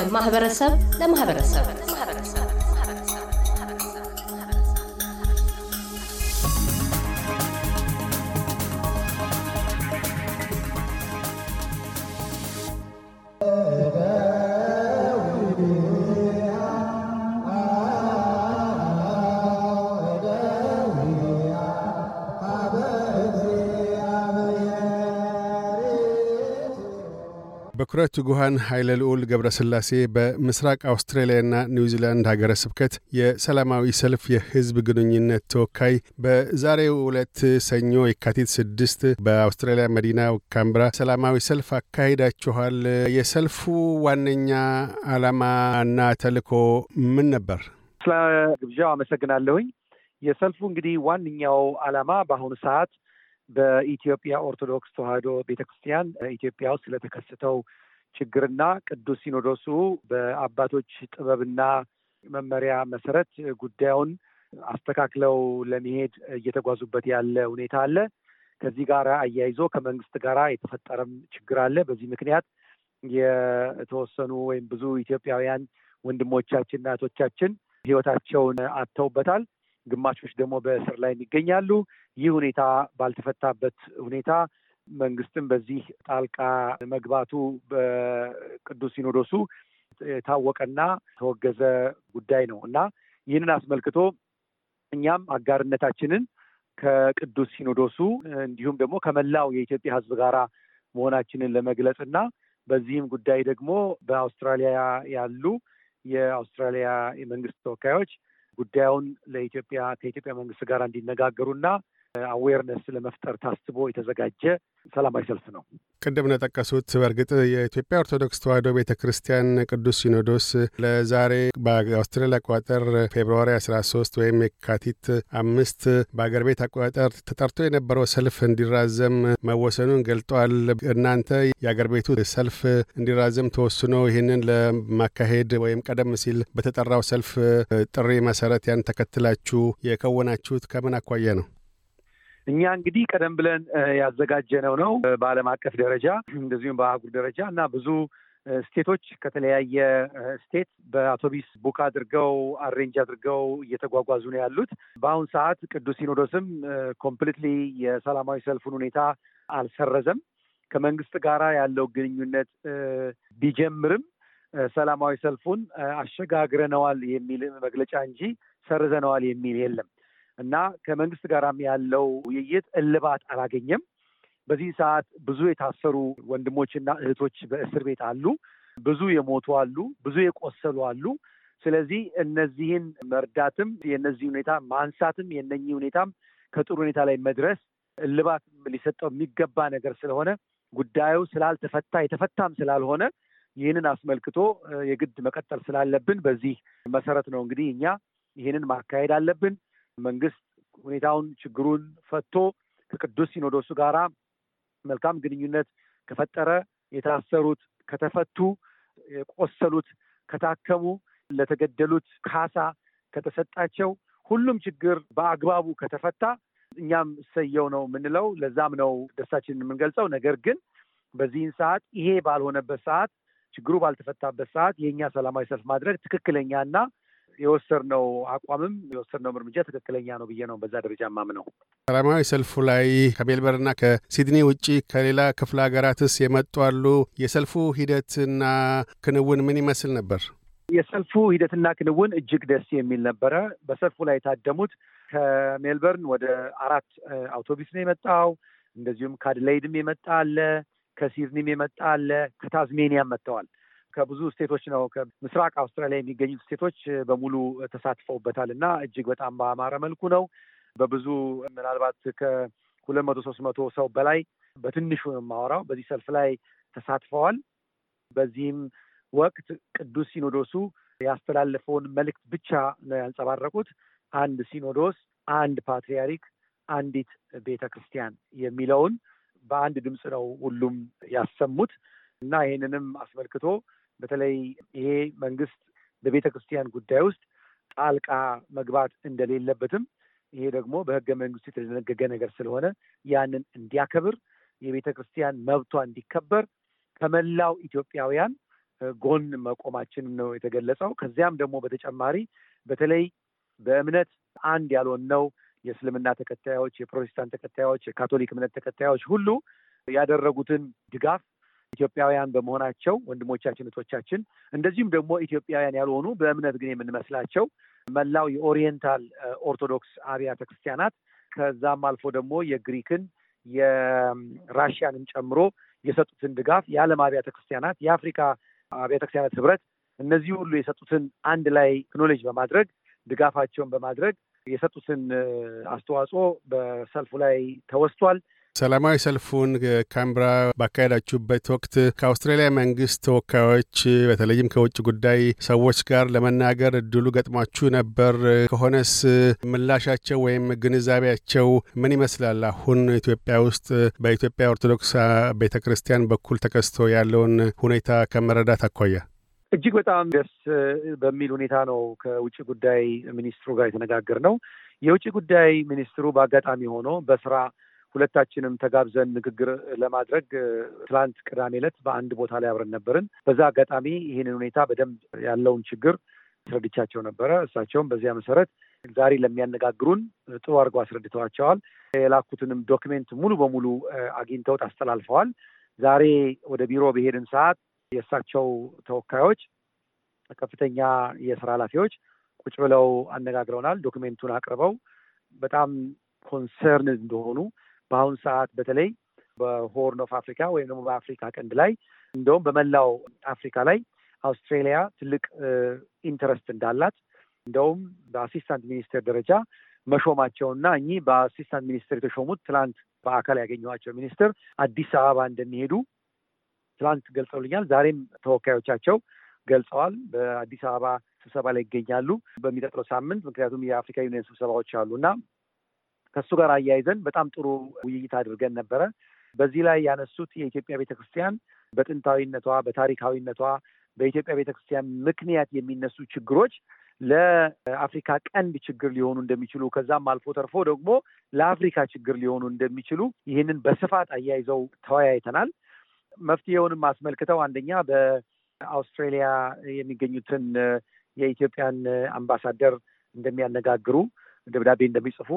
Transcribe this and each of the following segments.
ከማህበረሰብ ለማህበረሰብ በኩረ ትጉሃን ኃይለ ልዑል ገብረስላሴ በምስራቅ አውስትራሊያና ኒውዚላንድ ሀገረ ስብከት የሰላማዊ ሰልፍ የህዝብ ግንኙነት ተወካይ፣ በዛሬው ዕለት ሰኞ የካቲት ስድስት በአውስትራሊያ መዲና ካምብራ ሰላማዊ ሰልፍ አካሂዳችኋል። የሰልፉ ዋነኛ ዓላማ እና ተልእኮ ምን ነበር? ስለ ግብዣው አመሰግናለሁኝ። የሰልፉ እንግዲህ ዋነኛው ዓላማ በአሁኑ ሰዓት በኢትዮጵያ ኦርቶዶክስ ተዋሕዶ ቤተ ክርስቲያን ኢትዮጵያ ውስጥ ስለተከሰተው ችግርና ቅዱስ ሲኖዶሱ በአባቶች ጥበብና መመሪያ መሰረት ጉዳዩን አስተካክለው ለመሄድ እየተጓዙበት ያለ ሁኔታ አለ። ከዚህ ጋር አያይዞ ከመንግስት ጋር የተፈጠረም ችግር አለ። በዚህ ምክንያት የተወሰኑ ወይም ብዙ ኢትዮጵያውያን ወንድሞቻችንና እህቶቻችን ሕይወታቸውን አጥተውበታል። ግማሾች ደግሞ በእስር ላይ ይገኛሉ። ይህ ሁኔታ ባልተፈታበት ሁኔታ መንግስትም በዚህ ጣልቃ መግባቱ በቅዱስ ሲኖዶሱ የታወቀና ተወገዘ ጉዳይ ነው እና ይህንን አስመልክቶ እኛም አጋርነታችንን ከቅዱስ ሲኖዶሱ እንዲሁም ደግሞ ከመላው የኢትዮጵያ ሕዝብ ጋራ መሆናችንን ለመግለጽ እና በዚህም ጉዳይ ደግሞ በአውስትራሊያ ያሉ የአውስትራሊያ የመንግስት ተወካዮች ጉዳዩን ለኢትዮጵያ ከኢትዮጵያ መንግስት ጋር እንዲነጋገሩና አዌርነስ ለመፍጠር ታስቦ የተዘጋጀ ሰላማዊ ሰልፍ ነው። ቅድም እንደጠቀሱት በእርግጥ የኢትዮጵያ ኦርቶዶክስ ተዋሕዶ ቤተ ክርስቲያን ቅዱስ ሲኖዶስ ለዛሬ በአውስትራሊያ አቆጣጠር ፌብርዋሪ አስራ ሶስት ወይም የካቲት አምስት በአገር ቤት አቆጣጠር ተጠርቶ የነበረው ሰልፍ እንዲራዘም መወሰኑን ገልጠዋል። እናንተ የአገር ቤቱ ሰልፍ እንዲራዘም ተወስኖ ይህንን ለማካሄድ ወይም ቀደም ሲል በተጠራው ሰልፍ ጥሪ መሰረት ያን ተከትላችሁ የከወናችሁት ከምን አኳያ ነው? እኛ እንግዲህ ቀደም ብለን ያዘጋጀነው ነው በዓለም አቀፍ ደረጃ እንደዚሁም በአህጉር ደረጃ እና ብዙ state ኦች ከተለያየ state በአውቶቢስ book አድርገው arrange አድርገው እየተጓጓዙ ነው ያሉት። በአሁን ሰዓት ቅዱስ ሲኖዶስም completely የሰላማዊ ሰልፉን ሁኔታ አልሰረዘም። ከመንግስት ጋር ያለው ግንኙነት ቢጀምርም ሰላማዊ ሰልፉን አሸጋግረነዋል የሚል መግለጫ እንጂ ሰርዘነዋል የሚል የለም። እና ከመንግስት ጋራም ያለው ውይይት እልባት አላገኘም። በዚህ ሰዓት ብዙ የታሰሩ ወንድሞችና እህቶች በእስር ቤት አሉ። ብዙ የሞቱ አሉ። ብዙ የቆሰሉ አሉ። ስለዚህ እነዚህን መርዳትም የእነዚህ ሁኔታ ማንሳትም የነኚህ ሁኔታም ከጥሩ ሁኔታ ላይ መድረስ እልባት ሊሰጠው የሚገባ ነገር ስለሆነ ጉዳዩ ስላልተፈታ የተፈታም ስላልሆነ ይህንን አስመልክቶ የግድ መቀጠል ስላለብን በዚህ መሰረት ነው እንግዲህ እኛ ይህንን ማካሄድ አለብን። መንግስት ሁኔታውን ችግሩን ፈቶ ከቅዱስ ሲኖዶሱ ጋራ መልካም ግንኙነት ከፈጠረ የታሰሩት ከተፈቱ፣ የቆሰሉት ከታከሙ፣ ለተገደሉት ካሳ ከተሰጣቸው፣ ሁሉም ችግር በአግባቡ ከተፈታ እኛም እሰየው ነው የምንለው። ለዛም ነው ደስታችንን የምንገልጸው። ነገር ግን በዚህን ሰዓት ይሄ ባልሆነበት ሰዓት ችግሩ ባልተፈታበት ሰዓት የእኛ ሰላማዊ ሰልፍ ማድረግ ትክክለኛና የወሰድነው አቋምም የወሰድነው እርምጃ ትክክለኛ ነው ብዬ ነው በዛ ደረጃ ማምነው። ሰላማዊ ሰልፉ ላይ ከሜልበርንና ከሲድኒ ውጭ ከሌላ ክፍለ ሀገራትስ የመጡ አሉ? የሰልፉ ሂደትና ክንውን ምን ይመስል ነበር? የሰልፉ ሂደትና ክንውን እጅግ ደስ የሚል ነበረ። በሰልፉ ላይ የታደሙት ከሜልበርን ወደ አራት አውቶቡስ ነው የመጣው። እንደዚሁም ከአድላይድም የመጣ አለ፣ ከሲድኒም የመጣ አለ፣ ከታዝሜኒያም መጥተዋል። ከብዙ ስቴቶች ነው ከምስራቅ አውስትራሊያ የሚገኙት ስቴቶች በሙሉ ተሳትፈውበታል እና እጅግ በጣም በአማረ መልኩ ነው። በብዙ ምናልባት ከሁለት መቶ ሶስት መቶ ሰው በላይ በትንሹ የማወራው በዚህ ሰልፍ ላይ ተሳትፈዋል። በዚህም ወቅት ቅዱስ ሲኖዶሱ ያስተላለፈውን መልእክት ብቻ ነው ያንጸባረቁት። አንድ ሲኖዶስ፣ አንድ ፓትርያርክ፣ አንዲት ቤተ ክርስቲያን የሚለውን በአንድ ድምፅ ነው ሁሉም ያሰሙት እና ይህንንም አስመልክቶ በተለይ ይሄ መንግስት በቤተ ክርስቲያን ጉዳይ ውስጥ ጣልቃ መግባት እንደሌለበትም ይሄ ደግሞ በሕገ መንግስቱ የተደነገገ ነገር ስለሆነ ያንን እንዲያከብር የቤተ ክርስቲያን መብቷ እንዲከበር ከመላው ኢትዮጵያውያን ጎን መቆማችን ነው የተገለጸው። ከዚያም ደግሞ በተጨማሪ በተለይ በእምነት አንድ ያልሆነው የእስልምና ተከታዮች፣ የፕሮቴስታንት ተከታዮች፣ የካቶሊክ እምነት ተከታዮች ሁሉ ያደረጉትን ድጋፍ ኢትዮጵያውያን በመሆናቸው ወንድሞቻችን እህቶቻችን፣ እንደዚሁም ደግሞ ኢትዮጵያውያን ያልሆኑ በእምነት ግን የምንመስላቸው መላው የኦሪየንታል ኦርቶዶክስ አብያተ ክርስቲያናት ከዛም አልፎ ደግሞ የግሪክን የራሽያንን ጨምሮ የሰጡትን ድጋፍ የዓለም አብያተ ክርስቲያናት የአፍሪካ አብያተ ክርስቲያናት ህብረት እነዚህ ሁሉ የሰጡትን አንድ ላይ ክኖሌጅ በማድረግ ድጋፋቸውን በማድረግ የሰጡትን አስተዋጽኦ በሰልፉ ላይ ተወስቷል። ሰላማዊ ሰልፉን ካምብራ ባካሄዳችሁበት ወቅት ከአውስትራሊያ መንግስት ተወካዮች በተለይም ከውጭ ጉዳይ ሰዎች ጋር ለመናገር እድሉ ገጥሟችሁ ነበር? ከሆነስ ምላሻቸው ወይም ግንዛቤያቸው ምን ይመስላል? አሁን ኢትዮጵያ ውስጥ በኢትዮጵያ ኦርቶዶክስ ቤተ ክርስቲያን በኩል ተከስቶ ያለውን ሁኔታ ከመረዳት አኳያ እጅግ በጣም ደስ በሚል ሁኔታ ነው ከውጭ ጉዳይ ሚኒስትሩ ጋር የተነጋገርነው። የውጭ ጉዳይ ሚኒስትሩ በአጋጣሚ ሆኖ በስራ ሁለታችንም ተጋብዘን ንግግር ለማድረግ ትላንት ቅዳሜ ዕለት በአንድ ቦታ ላይ አብረን ነበርን። በዛ አጋጣሚ ይህንን ሁኔታ በደንብ ያለውን ችግር አስረድቻቸው ነበረ። እሳቸውም በዚያ መሰረት ዛሬ ለሚያነጋግሩን ጥሩ አድርገው አስረድተዋቸዋል። የላኩትንም ዶክሜንት ሙሉ በሙሉ አግኝተውት አስተላልፈዋል። ዛሬ ወደ ቢሮ በሄድን ሰዓት የእሳቸው ተወካዮች ከፍተኛ የስራ ኃላፊዎች ቁጭ ብለው አነጋግረውናል። document ኡን አቅርበው በጣም concern እንደሆኑ በአሁኑ ሰዓት በተለይ በ Horn of Africa ወይም ደግሞ በአፍሪካ ቀንድ ላይ እንደውም በመላው አፍሪካ ላይ አውስትሬሊያ ትልቅ interest እንዳላት እንደውም በ assistant ሚኒስቴር ደረጃ መሾማቸውና እኚህ በ assistant ሚኒስትር የተሾሙት ትላንት በአካል ያገኘኋቸው ሚኒስትር አዲስ አበባ እንደሚሄዱ ትላንት ገልጸውልኛል። ዛሬም ተወካዮቻቸው ገልጸዋል። በአዲስ አበባ ስብሰባ ላይ ይገኛሉ በሚቀጥለው ሳምንት። ምክንያቱም የአፍሪካ ዩኒየን ስብሰባዎች አሉ እና ከእሱ ጋር አያይዘን በጣም ጥሩ ውይይት አድርገን ነበረ። በዚህ ላይ ያነሱት የኢትዮጵያ ቤተ ክርስቲያን በጥንታዊነቷ፣ በታሪካዊነቷ በኢትዮጵያ ቤተ ክርስቲያን ምክንያት የሚነሱ ችግሮች ለአፍሪካ ቀንድ ችግር ሊሆኑ እንደሚችሉ ከዛም አልፎ ተርፎ ደግሞ ለአፍሪካ ችግር ሊሆኑ እንደሚችሉ ይህንን በስፋት አያይዘው ተወያይተናል። መፍትሄውንም አስመልክተው አንደኛ በአውስትሬሊያ የሚገኙትን የኢትዮጵያን አምባሳደር እንደሚያነጋግሩ ደብዳቤ እንደሚጽፉ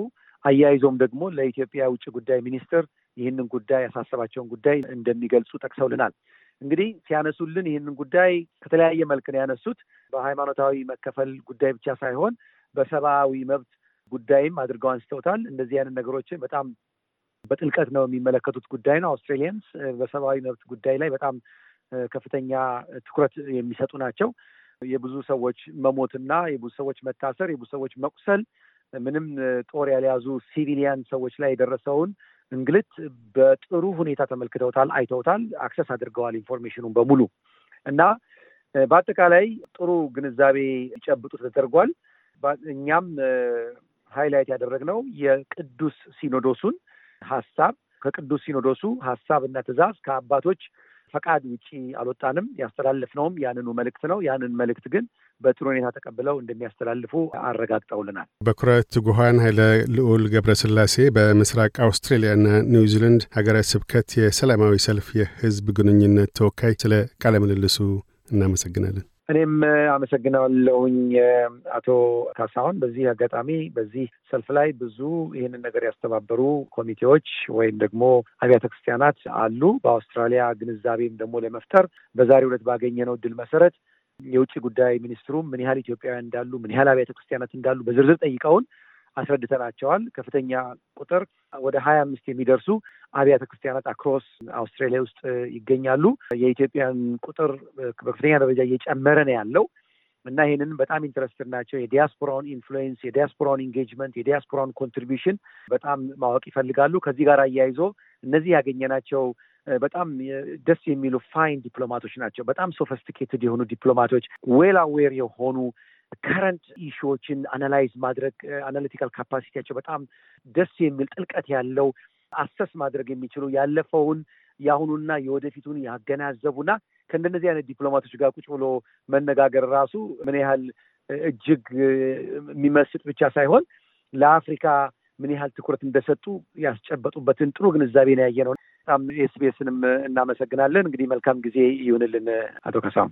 አያይዞም ደግሞ ለኢትዮጵያ ውጭ ጉዳይ ሚኒስትር ይህንን ጉዳይ ያሳሰባቸውን ጉዳይ እንደሚገልጹ ጠቅሰውልናል። እንግዲህ ሲያነሱልን ይህንን ጉዳይ ከተለያየ መልክ ነው ያነሱት። በሃይማኖታዊ መከፈል ጉዳይ ብቻ ሳይሆን በሰብአዊ መብት ጉዳይም አድርገው አንስተውታል። እንደዚህ አይነት ነገሮችን በጣም በጥልቀት ነው የሚመለከቱት ጉዳይ ነው። Australians በሰብአዊ መብት ጉዳይ ላይ በጣም ከፍተኛ ትኩረት የሚሰጡ ናቸው። የብዙ ሰዎች መሞትና የብዙ ሰዎች መታሰር፣ የብዙ ሰዎች መቁሰል ምንም ጦር ያልያዙ civilian ሰዎች ላይ የደረሰውን እንግልት በጥሩ ሁኔታ ተመልክተውታል፣ አይተውታል፣ access አድርገዋል information ኡን በሙሉ እና በአጠቃላይ ጥሩ ግንዛቤ ሊጨብጡ ተደርጓል። እኛም highlight ያደረግነው የቅዱስ ሲኖዶሱን ሀሳብ ከቅዱስ ሲኖዶሱ ሀሳብና ትዕዛዝ ከአባቶች ፈቃድ ውጪ አልወጣንም። ያስተላለፍነውም ያንኑ መልእክት ነው። ያንን መልእክት ግን በጥሩ ሁኔታ ተቀብለው እንደሚያስተላልፉ አረጋግጠውልናል። በኩረ ትጉሃን ኃይለ ልዑል ገብረስላሴ በምስራቅ አውስትሬሊያና ኒውዚላንድ ሀገረ ስብከት የሰላማዊ ሰልፍ የህዝብ ግንኙነት ተወካይ፣ ስለ ቃለ ምልልሱ እናመሰግናለን። እኔም አመሰግናለሁኝ አቶ ካሳሁን። በዚህ አጋጣሚ በዚህ ሰልፍ ላይ ብዙ ይህንን ነገር ያስተባበሩ ኮሚቴዎች ወይም ደግሞ አብያተ ክርስቲያናት አሉ። በአውስትራሊያ ግንዛቤም ደግሞ ለመፍጠር በዛሬው ዕለት ባገኘነው እድል መሰረት የውጭ ጉዳይ ሚኒስትሩ ምን ያህል ኢትዮጵያውያን እንዳሉ፣ ምን ያህል አብያተ ክርስቲያናት እንዳሉ በዝርዝር ጠይቀውን አስረድተናቸዋል። ከፍተኛ ቁጥር ወደ ሀያ አምስት የሚደርሱ አብያተ ክርስቲያናት across Australia ውስጥ ይገኛሉ። የ Ethiopian ቁጥር በከፍተኛ ደረጃ እየጨመረ ነው ያለው እና ይህንን በጣም interested ናቸው። የዲያስፖራውን influence፣ የዲያስፖራውን engagement፣ የዲያስፖራውን contribution በጣም ማወቅ ይፈልጋሉ። ከዚህ ጋር አያይዞ እነዚህ ያገኘናቸው በጣም ደስ የሚሉ fine ዲፕሎማቶች ናቸው። በጣም sophisticated የሆኑ ዲፕሎማቶች well aware የሆኑ current issue ዎችን analyze ማድረግ analytical capacity ያቸው በጣም ደስ የሚል ጥልቀት ያለው assess ማድረግ የሚችሉ ያለፈውን የአሁኑና የወደፊቱን ያገናዘቡና ከእንደነዚህ አይነት ዲፕሎማቶች ጋር ቁጭ ብሎ መነጋገር ራሱ ምን ያህል እጅግ የሚመስጥ ብቻ ሳይሆን ለአፍሪካ ምን ያህል ትኩረት እንደሰጡ ያስጨበጡበትን ጥሩ ግንዛቤ ነው ያየ ነው። በጣም SBS ንም እናመሰግናለን። እንግዲህ መልካም ጊዜ ይሁንልን አቶ ካሳሁን።